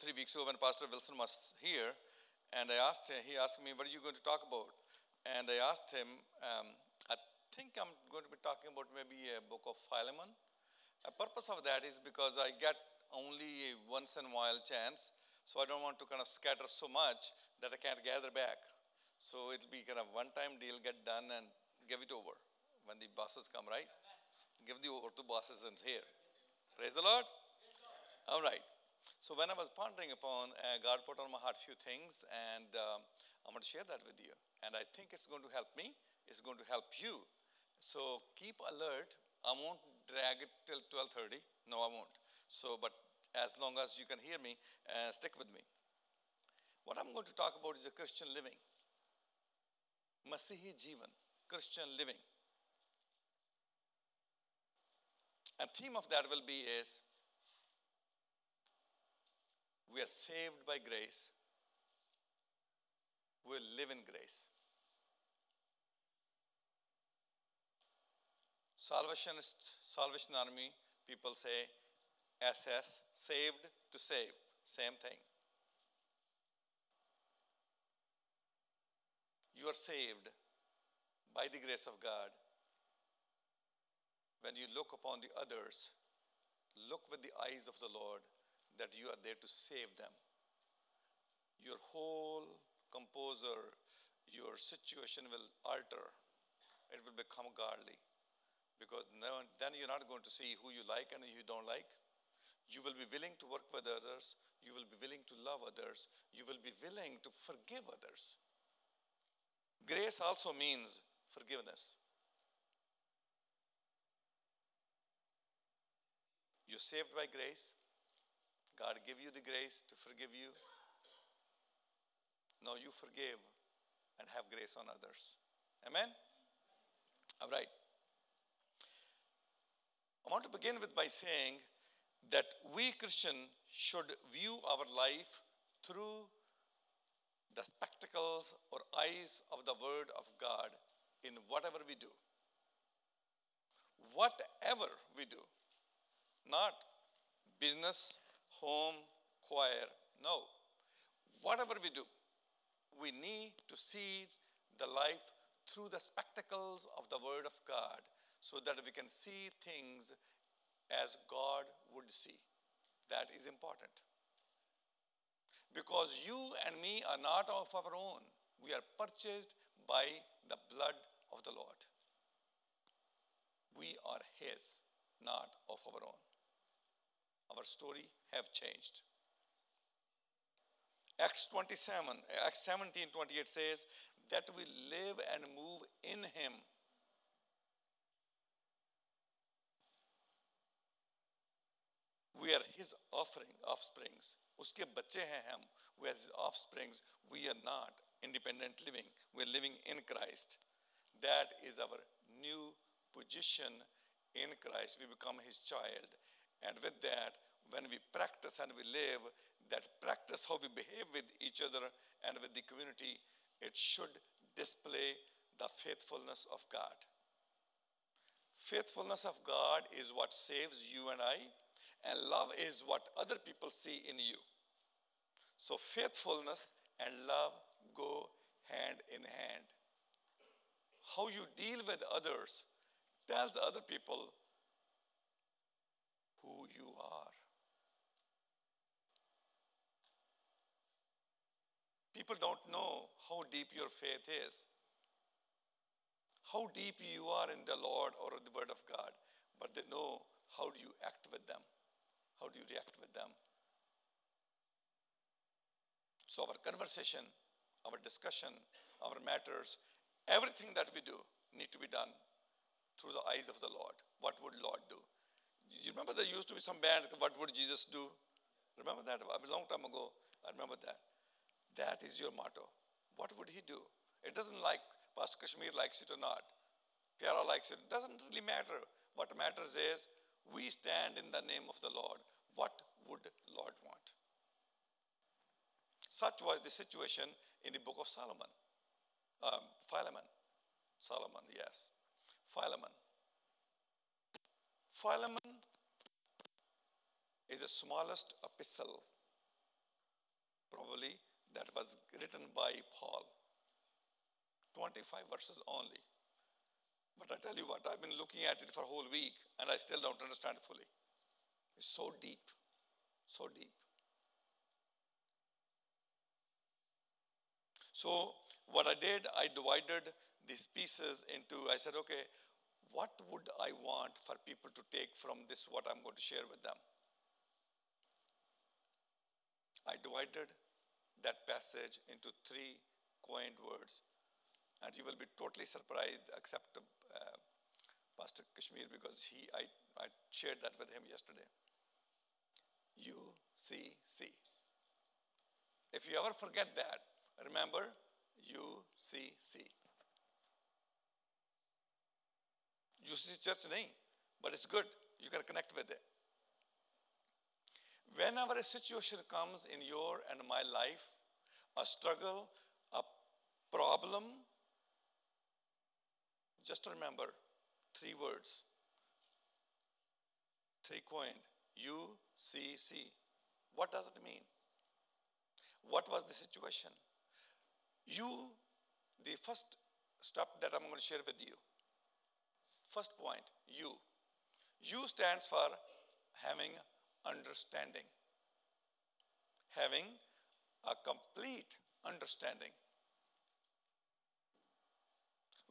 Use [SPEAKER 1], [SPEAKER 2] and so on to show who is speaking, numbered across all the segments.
[SPEAKER 1] three weeks ago when Pastor Wilson was here, and I asked him, he asked me, What are you going to talk about? And I asked him, um, I think I'm going to be talking about maybe a book of Philemon. The purpose of that is because I get only a once in a while chance, so I don't want to kind of scatter so much that I can't gather back. So it'll be kind of one time deal, get done, and give it over when the bosses come, right? Give the over to bosses and here. Praise the Lord. All right. So when I was pondering upon, uh, God put on my heart a few things, and um, I'm going to share that with you. And I think it's going to help me. It's going to help you. So keep alert. I won't drag it till 12:30. No, I won't. So, but as long as you can hear me, uh, stick with me. What I'm going to talk about is the Christian living. Masihi Jivan, Christian living. And theme of that will be is we are saved by grace. We live in grace. Salvationist, Salvation Army people say SS, saved to save, same thing. You are saved by the grace of God when you look upon the others, look with the eyes of the Lord that you are there to save them. Your whole composer, your situation will alter, it will become godly. Because then you're not going to see who you like and who you don't like. You will be willing to work with others. You will be willing to love others. You will be willing to forgive others. Grace also means forgiveness. You're saved by grace. God give you the grace to forgive you. Now you forgive and have grace on others. Amen? All right. I want to begin with by saying that we Christian should view our life through the spectacles or eyes of the Word of God in whatever we do. Whatever we do, not business, home, choir, no. Whatever we do, we need to see the life through the spectacles of the Word of God so that we can see things as God would see. That is important. Because you and me are not of our own, we are purchased by the blood of the Lord. We are His, not of our own. Our story have changed. Acts 27, Acts 17, 28 says that we live and move in Him we are his offering of springs उसके बच्चे हैं हम we are his of springs we are not independent living. We're living in Christ. That is our new position in Christ. We become His child. And with that, when we practice and we live, that practice how we behave with each other and with the community, it should display the faithfulness of God. Faithfulness of God is what saves you and I. And love is what other people see in you. So faithfulness and love go hand in hand. How you deal with others tells other people who you are. People don't know how deep your faith is, how deep you are in the Lord or the Word of God, but they know how do you act with them. How do you react with them? So, our conversation, our discussion, our matters, everything that we do need to be done through the eyes of the Lord. What would Lord do? You remember there used to be some band, What Would Jesus Do? Remember that? A long time ago, I remember that. That is your motto. What would he do? It doesn't like Pastor Kashmir likes it or not. Piara likes it. It doesn't really matter. What matters is we stand in the name of the Lord. What would Lord want? Such was the situation in the book of Solomon. Um, Philemon. Solomon, yes. Philemon. Philemon is the smallest epistle by Paul. 25 verses only. But I tell you what, I've been looking at it for a whole week and I still don't understand it fully. It's so deep, so deep. So, what I did, I divided these pieces into, I said, okay, what would I want for people to take from this, what I'm going to share with them? I divided that passage into three coined words. And you will be totally surprised, except uh, Pastor Kashmir, because he, I, I shared that with him yesterday. UCC. If you ever forget that, remember UCC. UCC church nahi, but it's good. You can connect with it. Whenever a situation comes in your and my life, a struggle, a problem, just remember three words. Three coined. U C C. What does it mean? What was the situation? You, the first step that I'm going to share with you. First point, you. U stands for having understanding. Having a complete understanding.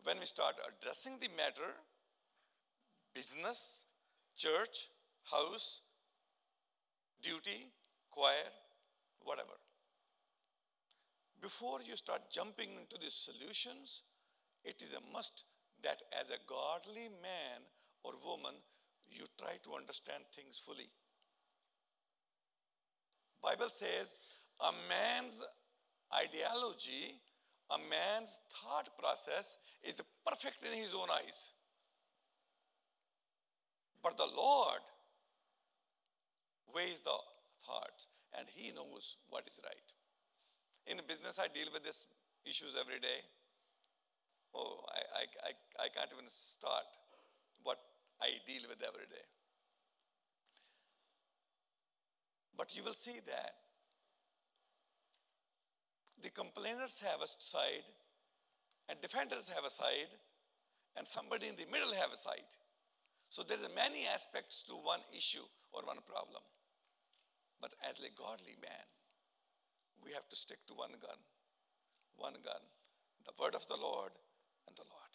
[SPEAKER 1] When we start addressing the matter, business, church, house, duty, choir, whatever. Before you start jumping into the solutions, it is a must that as a godly man or woman, you try to understand things fully. Bible says a man's ideology, a man's thought process is perfect in his own eyes. But the Lord weighs the thoughts and he knows what is right. In business, I deal with these issues every day. Oh, I, I, I, I can't even start what I deal with every day. But you will see that the complainers have a side, and defenders have a side, and somebody in the middle have a side. So there's many aspects to one issue or one problem. But as a godly man, we have to stick to one gun, one gun, the word of the Lord and the Lord.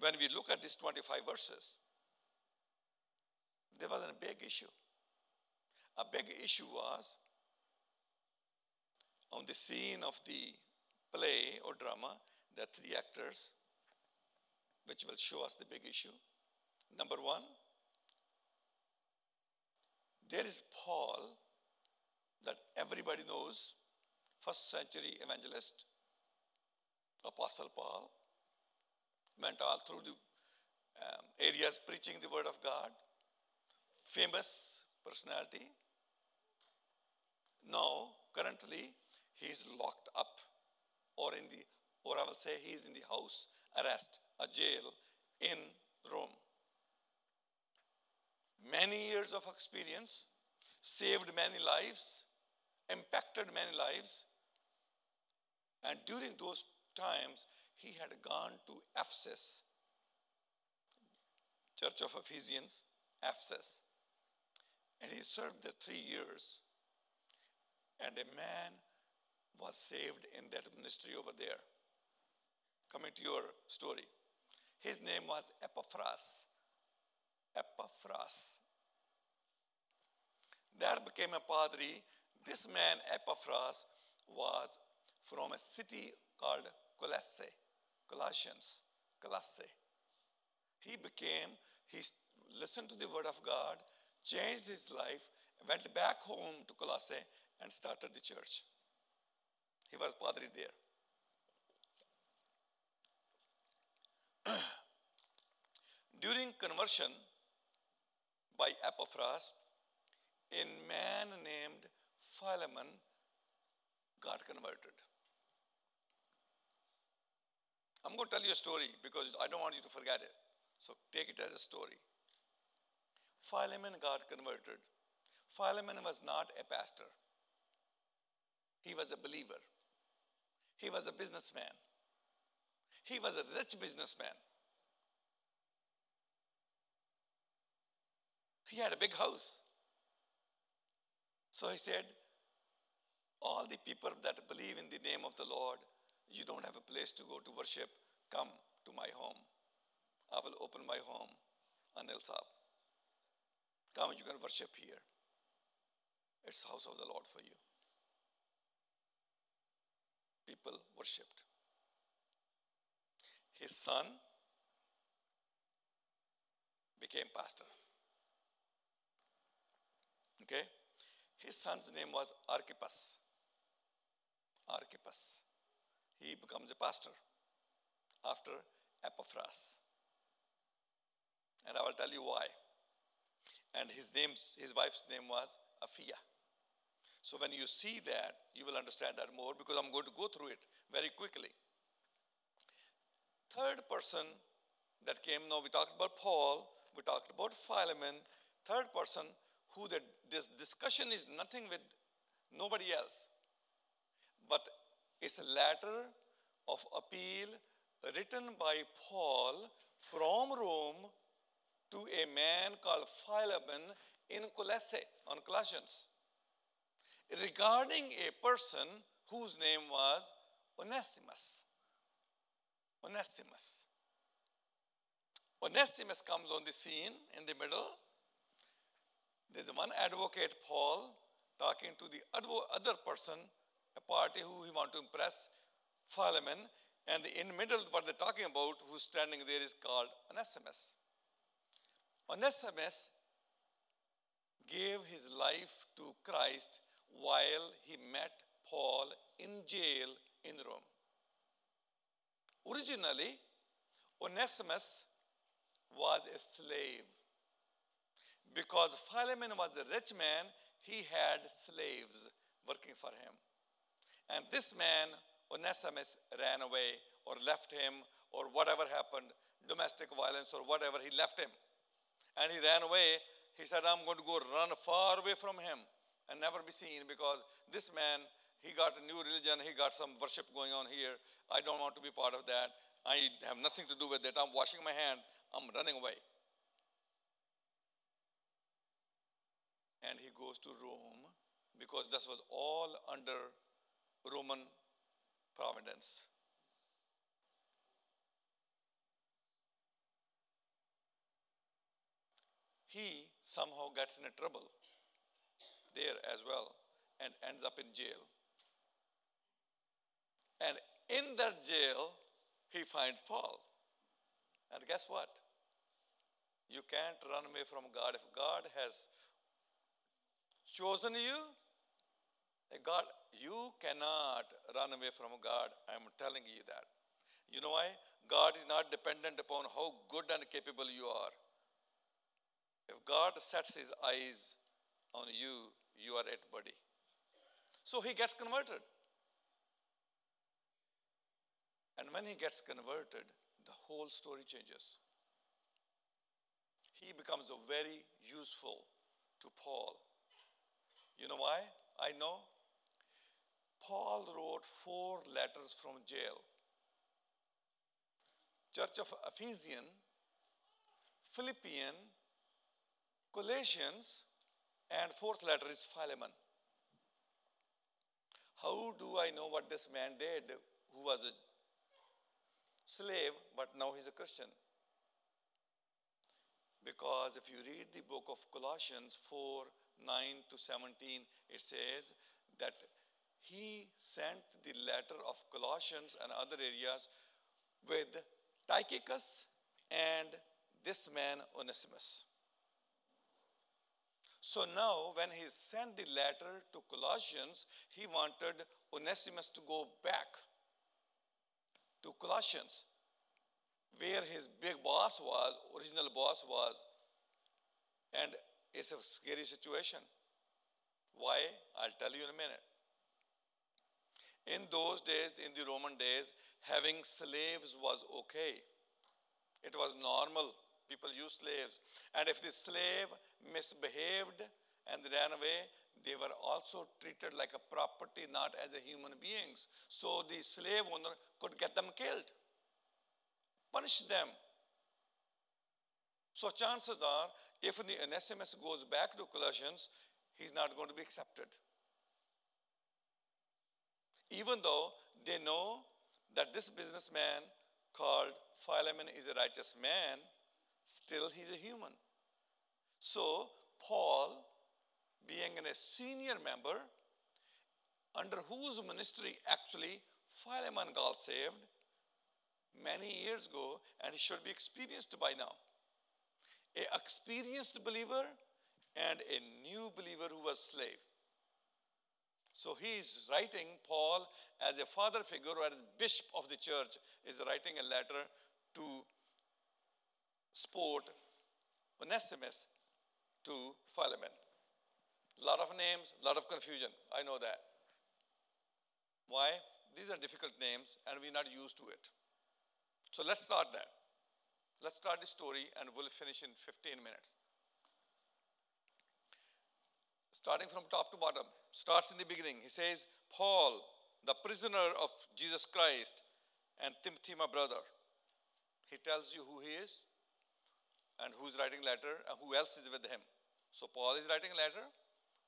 [SPEAKER 1] When we look at these 25 verses, there wasn't a big issue. A big issue was on the scene of the play or drama, there are three actors which will show us the big issue. Number one, there is Paul that everybody knows, first century evangelist, Apostle Paul, went all through the um, areas preaching the word of God, famous personality. Now, currently, he is locked up, or in the, or I will say, he is in the house arrest, a jail in Rome. Many years of experience, saved many lives, impacted many lives, and during those times, he had gone to Ephesus, Church of Ephesians, Ephesus, and he served the three years. And a man was saved in that ministry over there. Coming to your story. His name was Epaphras. Epaphras. There became a padri. This man, Epaphras, was from a city called Colossae, Colossians, Colossae. He became, he listened to the word of God, changed his life, went back home to Colossae, and started the church. He was padri there. During conversion by Epaphras, a man named Philemon got converted. I'm going to tell you a story because I don't want you to forget it. So take it as a story. Philemon got converted. Philemon was not a pastor. He was a believer. He was a businessman. He was a rich businessman. He had a big house. So he said, All the people that believe in the name of the Lord, you don't have a place to go to worship, come to my home. I will open my home, Anil Saab. Come, you can worship here. It's house of the Lord for you. People worshipped. His son became pastor. Okay? His son's name was Archippus. Archippus. He becomes a pastor after Epaphras. And I will tell you why. And his name, his wife's name was Apphia. So when you see that, you will understand that more because I'm going to go through it very quickly. Third person that came, now we talked about Paul, we talked about Philemon. Third person who the, this discussion is nothing with nobody else, but it's a letter of appeal written by Paul from Rome to a man called Philemon in Colossae, on Colossians, regarding a person whose name was Onesimus. Onesimus. Onesimus comes on the scene in the middle. There's one advocate, Paul, talking to the other person, a party who he wants to impress, Philemon, and in the middle, what they're talking about, who's standing there is called Onesimus. Onesimus gave his life to Christ while he met Paul in jail in Rome. Originally, Onesimus was a slave. Because Philemon was a rich man, he had slaves working for him. And this man, Onesimus, ran away or left him or whatever happened, domestic violence or whatever, he left him. And he ran away. He said, I'm going to go run far away from him and never be seen because this man, he got a new religion, he got some worship going on here. I don't want to be part of that. I have nothing to do with it. I'm washing my hands, I'm running away. And he goes to Rome because this was all under Roman providence. He somehow gets in a trouble there as well and ends up in jail. And in that jail, he finds Paul. And guess what? You can't run away from God. If God has chosen you, God, you cannot run away from God. I'm telling you that. You know why? God is not dependent upon how good and capable you are. If God sets his eyes on you, you are it, buddy. So he gets converted. And when he gets converted, the whole story changes. He becomes very useful to Paul. You know why? I know. Paul wrote four letters from jail. Church of Ephesian, Philippian, Colossians, and fourth letter is Philemon. How do I know what this man did who was a slave but now he's a Christian? Because if you read the book of Colossians 4 9 to 17, it says that he sent the letter of Colossians and other areas with Tychicus and this man Onesimus. So now, when he sent the letter to Colossians, he wanted Onesimus to go back to Colossians, where his big boss was, original boss was. And it's a scary situation. Why? I'll tell you in a minute. In those days, in the Roman days, having slaves was okay. It was normal People used slaves. And if the slave misbehaved and ran away, they were also treated like a property, not as a human beings. So the slave owner could get them killed, punish them. So chances are, if the Onesimus goes back to Colossians, he's not going to be accepted. Even though they know that this businessman called Philemon is a righteous man, still he's a human. So Paul, being a senior member, under whose ministry actually Philemon got saved many years ago, and he should be experienced by now. A experienced believer and a new believer who was slave. So he is writing, Paul, as a father figure or as bishop of the church, is writing a letter to support Onesimus to Philemon. A lot of names, a lot of confusion. I know that. Why? These are difficult names and we're not used to it. So let's start that. Let's start the story and we'll finish in 15 minutes. Starting from top to bottom, starts in the beginning. He says, Paul, the prisoner of Jesus Christ, and Timothy, my brother. He tells you who he is and who's writing letter and who else is with him. So Paul is writing a letter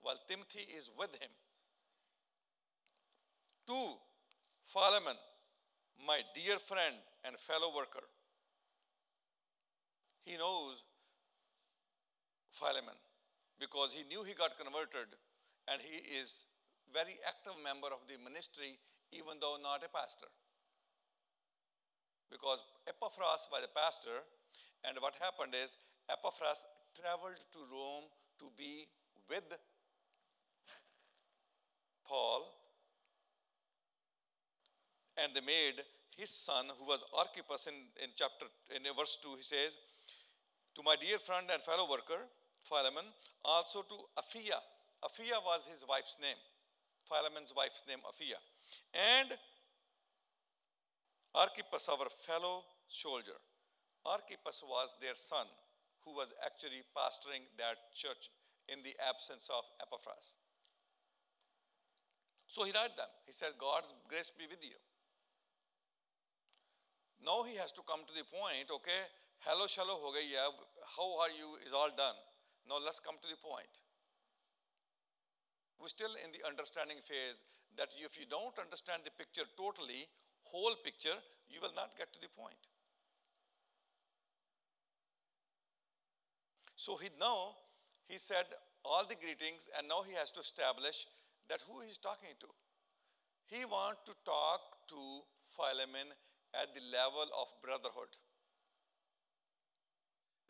[SPEAKER 1] while Timothy is with him. Two, Philemon, my dear friend and fellow worker. He knows Philemon because he knew he got converted and he is very active member of the ministry even though not a pastor. Because Epaphras was a pastor and what happened is Epaphras traveled to Rome to be with Paul. And they made his son who was Archippus in, in chapter in verse 2 he says to my dear friend and fellow worker Philemon also to Apphia Apphia was his wife's name Philemon's wife's name Apphia and Archippus our fellow soldier Archippus was their son who was actually pastoring that church in the absence of Epaphras so he wrote them. He said, God's grace be with you. Now he has to come to the point, okay, hello, shallow ho gayi how are you is all done. Now let's come to the point. We're still in the understanding phase that if you don't understand the picture totally, whole picture, you will not get to the point. So he now, he said all the greetings, and now he has to establish that who he's talking to. He wants to talk to Philemon at the level of brotherhood.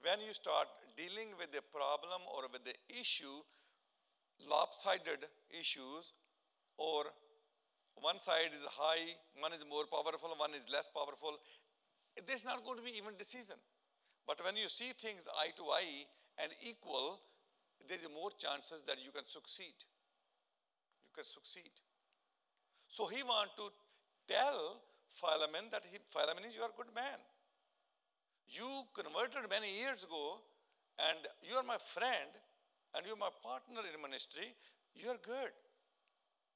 [SPEAKER 1] When you start dealing with a problem or with the issue, lopsided issues, or one side is high, one is more powerful, one is less powerful, there's not going to be even decision. But when you see things eye to eye and equal, there is more chances that you can succeed you can succeed. So he want to tell Philemon that he, Philemon is your good man. You converted many years ago, and you are my friend, and you're my partner in ministry. You are good.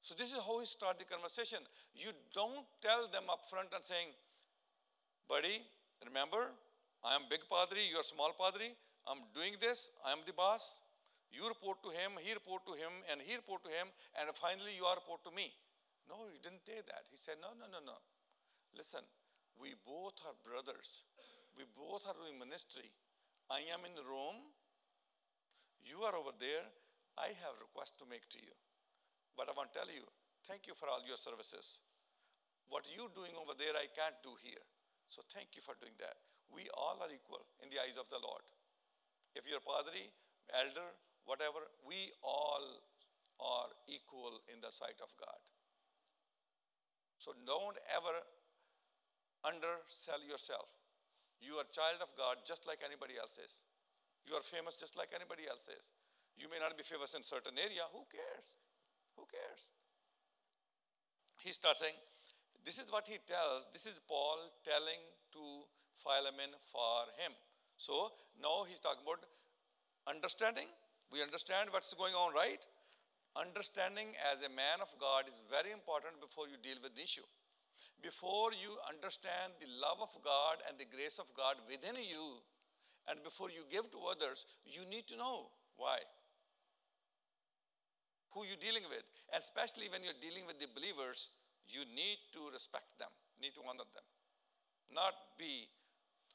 [SPEAKER 1] So this is how he start the conversation. You don't tell them up front and saying, buddy, remember, I am big padri, you are small padri. I'm doing this, I am the boss. You report to him, he report to him, and he report to him, and finally you are report to me. No, he didn't say that. He said, No, no, no, no. Listen, we both are brothers. We both are doing ministry. I am in Rome. You are over there. I have request to make to you. But I want to tell you, thank you for all your services. What you're doing over there, I can't do here. So thank you for doing that. We all are equal in the eyes of the Lord. If you're a padri, elder, whatever, we all are equal in the sight of God. So don't ever undersell yourself. You are child of God just like anybody else is. You are famous just like anybody else is. You may not be famous in certain area. Who cares? Who cares? He starts saying, this is what he tells. This is Paul telling to Philemon for him. So now he's talking about understanding we understand what's going on, right? understanding as a man of God is very important before you deal with an issue. Before you understand the love of God and the grace of God within you, and before you give to others, you need to know why. Who you're dealing with. And especially when you're dealing with the believers, you need to respect them, need to honor them. Not be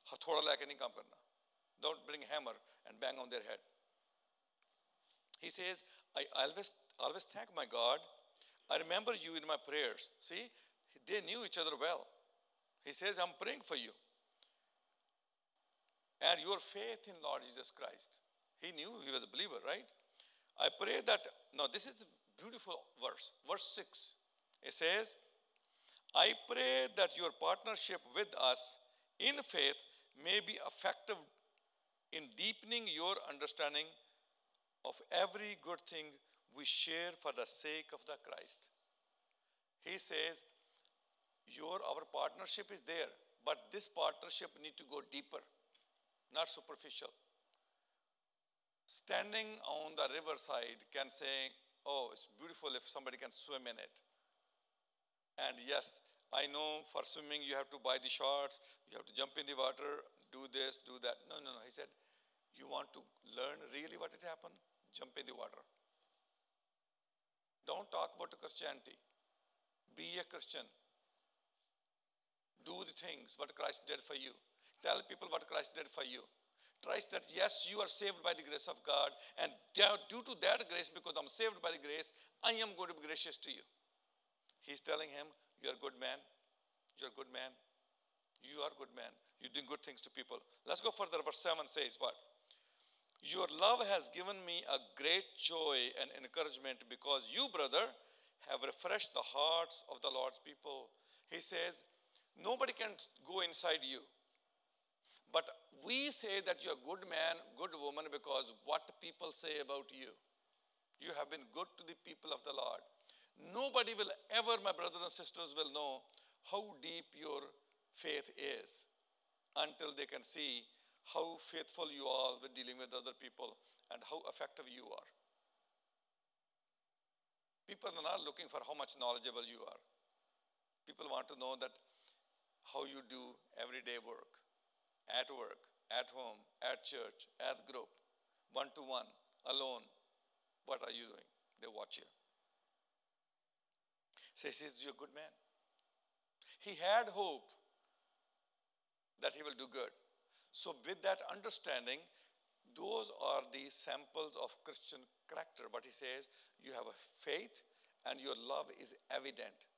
[SPEAKER 1] hathoda like any काम करना. don't bring a hammer and bang on their head. He says, I always, always thank my God. I remember you in my prayers. See, they knew each other well. He says, I'm praying for you. And your faith in Lord Jesus Christ. He knew he was a believer, right? I pray that, now this is a beautiful verse, verse 6. It says, I pray that your partnership with us in faith may be effective in deepening your understanding of every good thing we share for the sake of the Christ. He says, your our partnership is there, but this partnership need to go deeper, not superficial. Standing on the riverside can say, oh, it's beautiful if somebody can swim in it. And yes, I know for swimming you have to buy the shorts, you have to jump in the water, do this, do that. No, no, no. He said, you want to learn really what it happened? Jump in the water. Don't talk about Christianity. Be a Christian. Do the things what Christ did for you. Tell people what Christ did for you. Trust that yes, you are saved by the grace of God, and due to that grace, because I'm saved by the grace, I am going to be gracious to you. He's telling him, You're a good man. You're a good man. You are a good man. You're doing good things to people. Let's go further. Verse 7 says what? Your love has given me a great joy and encouragement because you, brother, have refreshed the hearts of the Lord's people. He says, Nobody can go inside you. But we say that you're a good man, good woman, because what people say about you. You have been good to the people of the Lord. Nobody will ever, my brothers and sisters, will know how deep your faith is until they can see how faithful you are with dealing with other people and how effective you are. People are not looking for how much knowledgeable you are. People want to know that how you do everyday work, at work, at home, at church, at group, one to one, alone. What are you doing? They watch you. Says he's a good man. He had hope that he will do good. So, with that understanding, those are the samples of Christian character. But he says, you have a faith and your love is evident.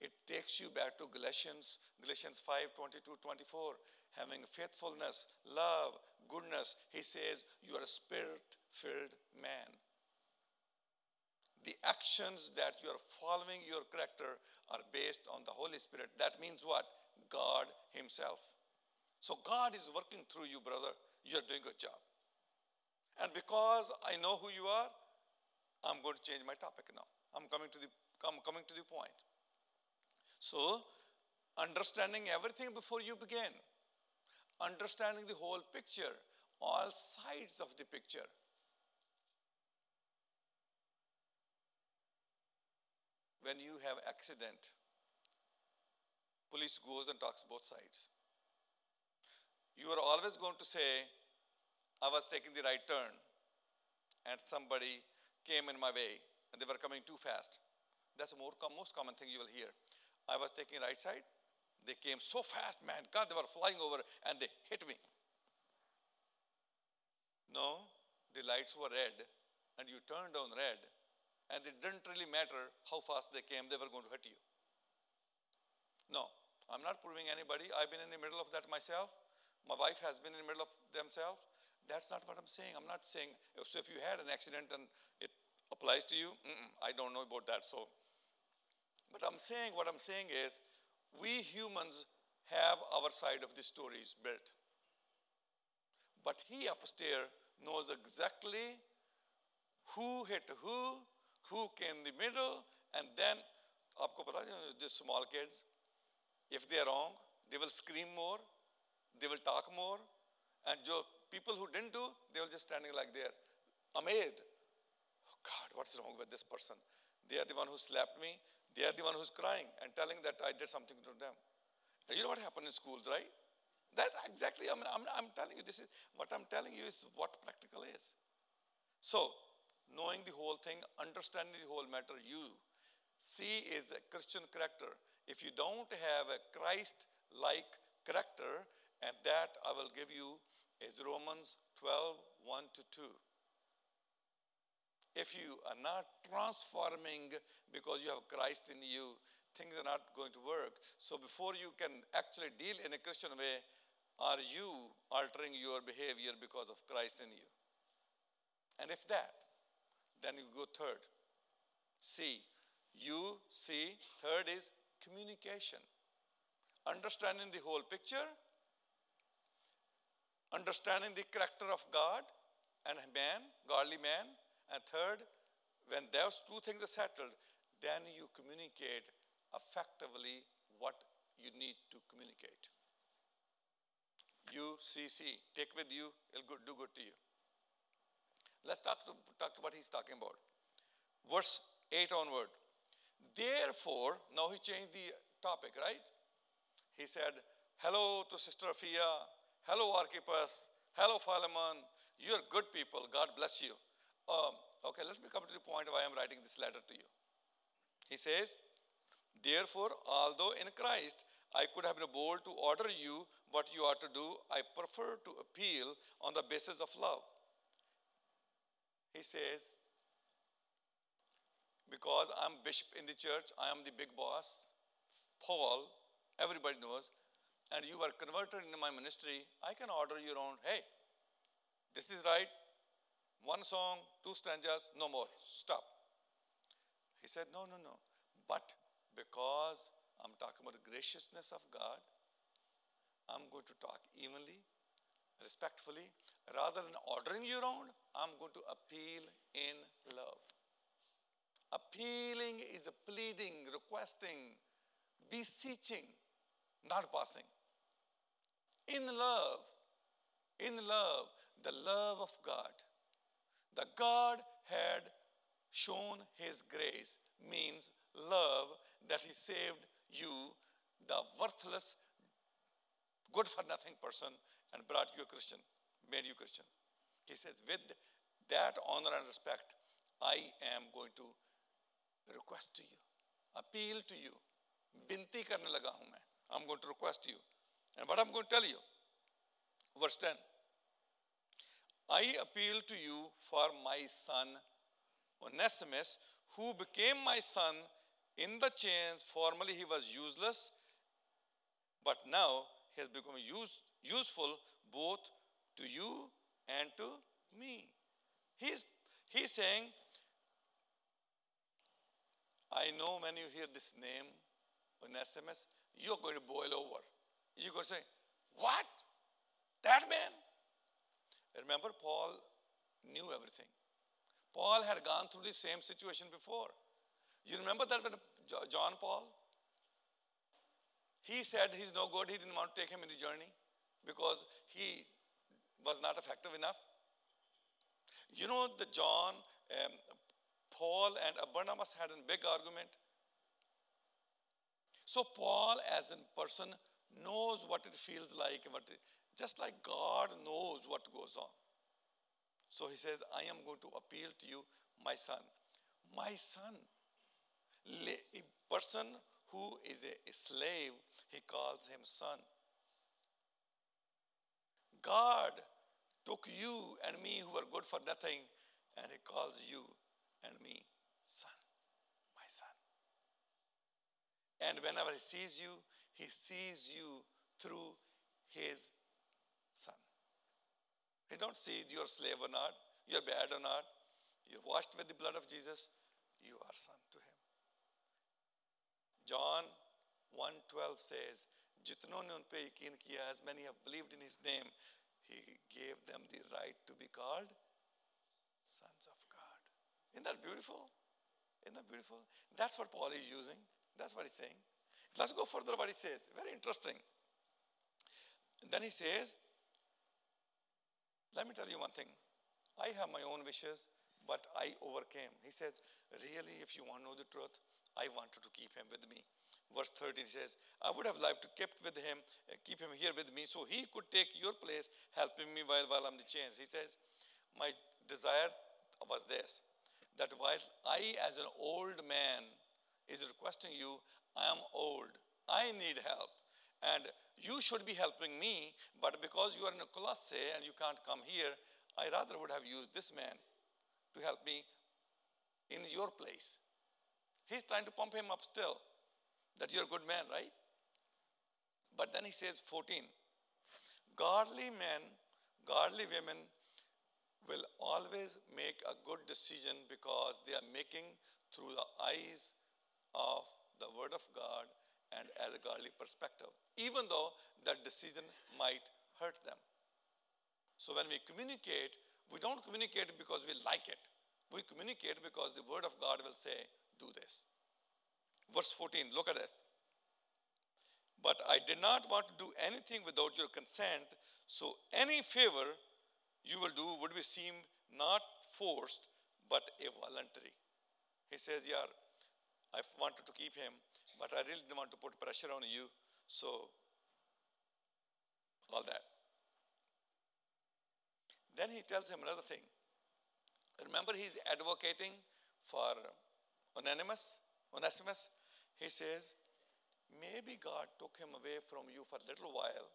[SPEAKER 1] It takes you back to Galatians, Galatians 5 22, 24. Having faithfulness, love, goodness. He says, You are a spirit filled man. The actions that you are following your character are based on the Holy Spirit. That means what? God Himself. So God is working through you, brother. You're doing a job. And because I know who you are, I'm going to change my topic now. I'm coming to the, I'm coming to the point. So, understanding everything before you begin, understanding the whole picture, all sides of the picture. When you have accident, police goes and talks both sides. You are always going to say, I was taking the right turn and somebody came in my way and they were coming too fast. That's the more, most common thing you will hear. I was taking right side. They came so fast, man. God, they were flying over and they hit me. No, the lights were red and you turned on red and it didn't really matter how fast they came, they were going to hit you. No, I'm not proving anybody. I've been in the middle of that myself. My wife has been in the middle of themselves. That's not what I'm saying. I'm not saying, so if you had an accident and it applies to you, I don't know about that. So but I'm saying, what I'm saying is, we humans have our side of the stories built. But he upstairs knows exactly who hit who, who came in the middle, and then, आपको पता है the small kids, if they are wrong, they will scream more, they will talk more, and जो people who didn't do, they will just standing like there, amazed. Oh God, what's wrong with this person? They are the one who slapped me. They are the one who's crying and telling that I did something to them. And you know what happened in schools, right? That's exactly, I mean, I'm, I'm telling you, this is what I'm telling you is what practical is. So, knowing the whole thing, understanding the whole matter, you see is a Christian character. If you don't have a Christ like character, and that I will give you is Romans 12 1 to 2 if you are not transforming because you have Christ in you, things are not going to work. So before you can actually deal in a Christian way, are you altering your behavior because of Christ in you? And if that, then you go third. C. You see, third is communication. Understanding the whole picture, understanding the character of God and man, godly man, and third, when those two things are settled, then you communicate effectively what you need to communicate. UCC, take with you, it'll do good to you. Let's talk to, talk to what he's talking about. Verse 8 onward. Therefore, now he changed the topic, right? He said, Hello to Sister Apphia. Hello, Archippus. Hello, Philemon. You're good people. God bless you. Um, okay, let me come to the point why I'm writing this letter to you. He says, Therefore, although in Christ I could have been bold to order you what you ought to do, I prefer to appeal on the basis of love. He says, Because I'm bishop in the church, I am the big boss. Paul, everybody knows, and you were converted into my ministry, I can order you around, hey, this is right, one song, two stanzas, no more. Stop. He said, No, no, no. But because I'm talking about the graciousness of God, I'm going to talk evenly, respectfully. Rather than ordering you around, I'm going to appeal in love. Appealing is a pleading, requesting, beseeching, not passing. In love, in love, the love of God the God had shown his grace means love that he saved you, the worthless, good for nothing person, and brought you a Christian, made you Christian. He says, with that honor and respect, I am going to request to you, appeal to you, binti. I'm going to request you. And what I'm going to tell you, verse 10. I appeal to you for my son Onesimus, who became my son in the chains. Formerly he was useless, but now he has become use, useful both to you and to me. He's, he's saying, I know when you hear this name, Onesimus, you're going to boil over. You're going say, What? That man? Remember, Paul knew everything. Paul had gone through the same situation before. You remember that when John Paul? He said he's no good, he didn't want to take him in the journey because he was not effective enough. You know, the John, um, Paul, and Barnabas had a big argument. So, Paul, as a person, knows what it feels like, what it, just like God knows what goes on. So he says, I am going to appeal to you, my son. My son. A person who is a slave, he calls him son. God took you and me who were good for nothing, and he calls you and me son, my son. And whenever he sees you, he sees you through his son. He don't see you're slave or not, you're bad or not. You're washed with the blood of Jesus, you are son to him. John 1:12 says, जितनों ने उन पे यकीन किया, as many have believed in his name, he gave them the right to be called sons of God. Isn't that beautiful? Isn't that beautiful? That's what Paul is using. That's what he's saying. Let's go further what he says. Very interesting. And then he says, let me tell you one thing. I have my own wishes, but I overcame. He says, Really, if you want to know the truth, I wanted to keep him with me. Verse 13 says, I would have liked to kept with him, uh, keep him here with me, so he could take your place, helping me while, while I'm the chains. He says, My desire was this that while I, as an old man, is requesting you, I am old, I need help. And you should be helping me, but because you are in a Colossae and you can't come here, I rather would have used this man to help me in your place. He's trying to pump him up still that you're a good man, right? But then he says 14 godly men, godly women will always make a good decision because they are making through the eyes of the Word of God and as a godly perspective, even though that decision might hurt them. So when we communicate, we don't communicate because we like it. We communicate because the Word of God will say, do this. Verse 14, look at this. But I did not want to do anything without your consent, so any favor you will do would be seem not forced, but a voluntary. He says, Yeah, I wanted to keep him, but I really didn't want to put pressure on you, so all that. Then he tells him another thing. Remember, he's advocating for Onesimus. Onesimus. He says, maybe God took him away from you for a little while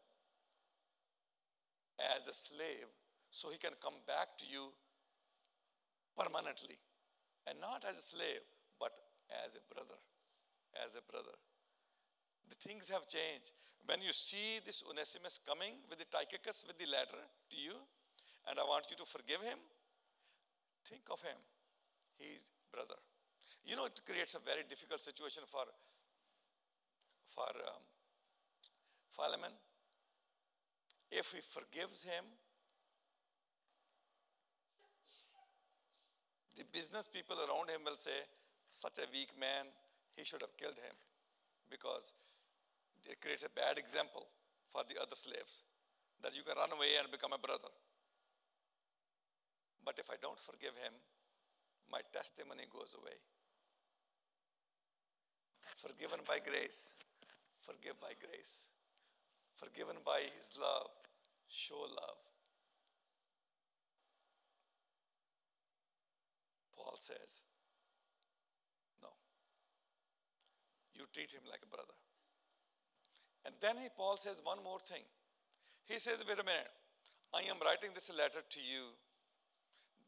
[SPEAKER 1] as a slave so he can come back to you permanently. And not as a slave, but as a brother. As a brother. The things have changed. When you see this Onesimus coming with the Tychicus with the letter to you, and I want you to forgive him, think of him. He's brother. You know, it creates a very difficult situation for, for um, Philemon. If he forgives him, the business people around him will say, such a weak man, he should have killed him because it creates a bad example for the other slaves that you can run away and become a brother. But if I don't forgive him, my testimony goes away. Forgiven by grace. Forgive by grace. Forgiven by His love. Show love. Paul says, No. You treat him like a brother. And then he, Paul says one more thing. He says, Wait a minute. I am writing this letter to you.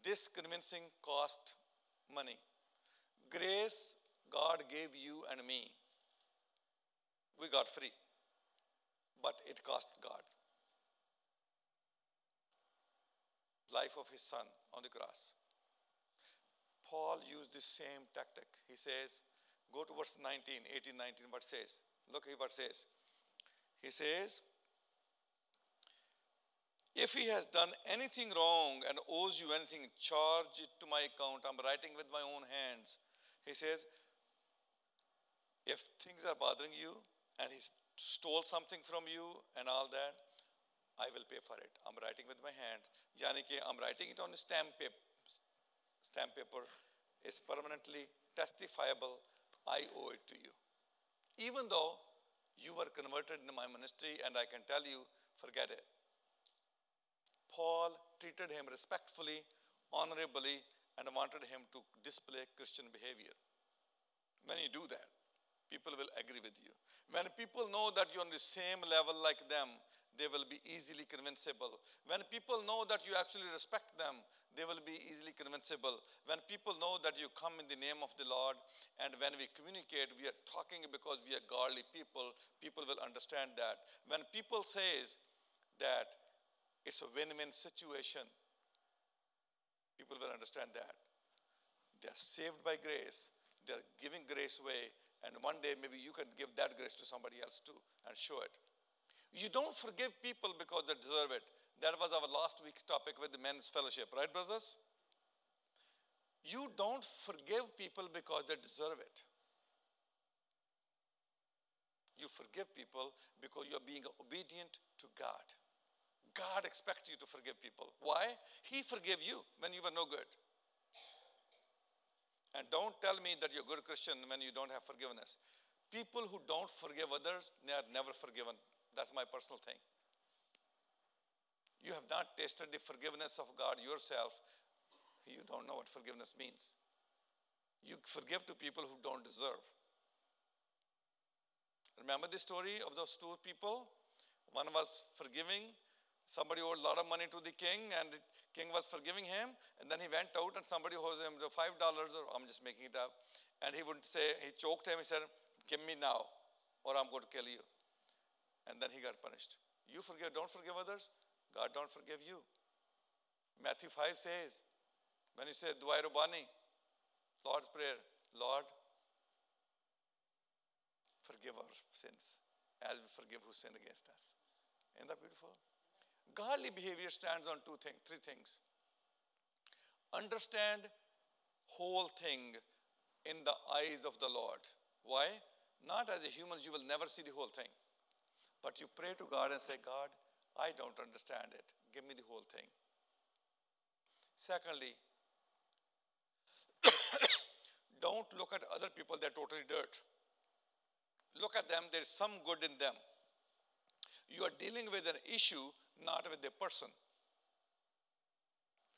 [SPEAKER 1] This convincing cost money. Grace God gave you and me. We got free, but it cost God. Life of his son on the cross. Paul used the same tactic. He says, go to verse 19, 18, 19, what says? Look at what says. He says, if he has done anything wrong and owes you anything, charge it to my account. I'm writing with my own hands. He says, if things are bothering you and he stole something from you and all that, I will pay for it. I'm writing with my hand. Yani I'm writing it on stamp paper. Stamp paper is permanently testifiable. I owe it to you. Even though you were converted in my ministry and I can tell you, forget it. Paul treated him respectfully, honorably, and wanted him to display Christian behavior. When you do that, people will agree with you. When people know that you're on the same level like them, they will be easily convincible. When people know that you actually respect them, they will be easily convincible. When people know that you come in the name of the Lord, and when we communicate, we are talking because we are godly people, people will understand that. When people says that it's a win-win situation, people will understand that. They are saved by grace. They are giving grace away and one day, maybe you can give that grace to somebody else too and show it. You don't forgive people because they deserve it. That was our last week's topic with the men's fellowship, right, brothers? You don't forgive people because they deserve it. You forgive people because you're being obedient to God. God expects you to forgive people. Why? He forgave you when you were no good. And don't tell me that you're a good Christian when you don't have forgiveness. People who don't forgive others, they are never forgiven. That's my personal thing. You have not tasted the forgiveness of God yourself. You don't know what forgiveness means. You forgive to people who don't deserve. Remember the story of those two people? One was forgiving. Somebody owed a lot of money to the king, and the king was forgiving him. And then he went out, and somebody owed him the five dollars, or I'm just making it up. And he would say, he choked him. He said, "Give me now, or I'm going to kill you." And then he got punished. You forgive, don't forgive others. God don't forgive you. Matthew 5 says, when you say Dua Rubani, Lord's Prayer, Lord, forgive our sins as we forgive who sin against us. Isn't that beautiful? Godly behavior stands on two things, three things. Understand whole thing in the eyes of the Lord. Why? Not as a human, you will never see the whole thing. But you pray to God and say, God, I don't understand it. Give me the whole thing. Secondly, don't look at other people, they're totally dirt. Look at them, there's some good in them. You are dealing with an issue, not with the person.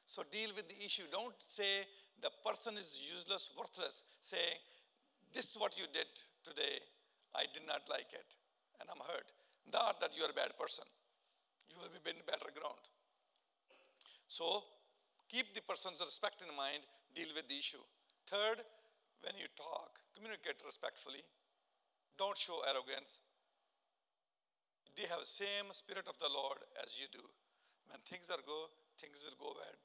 [SPEAKER 1] So deal with the issue. Don't say the person is useless, worthless. Say, this is what you did today. I did not like it, and I'm hurt. Not that you're a bad person. You will be in better ground. So keep the person's respect in mind, deal with the issue. Third, when you talk, communicate respectfully. Don't show arrogance. They have the same spirit of the Lord as you do. When things are good, things will go bad.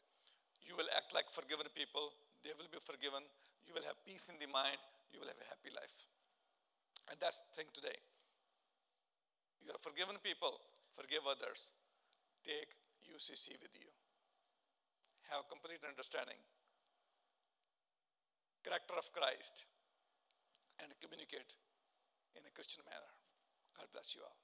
[SPEAKER 1] You will act like forgiven people. They will be forgiven. You will have peace in the mind. You will have a happy life. And that's the thing today. You are forgiven people, forgive others. Take UCC with you. Have complete understanding, character of Christ, and communicate in a Christian manner. God bless you all.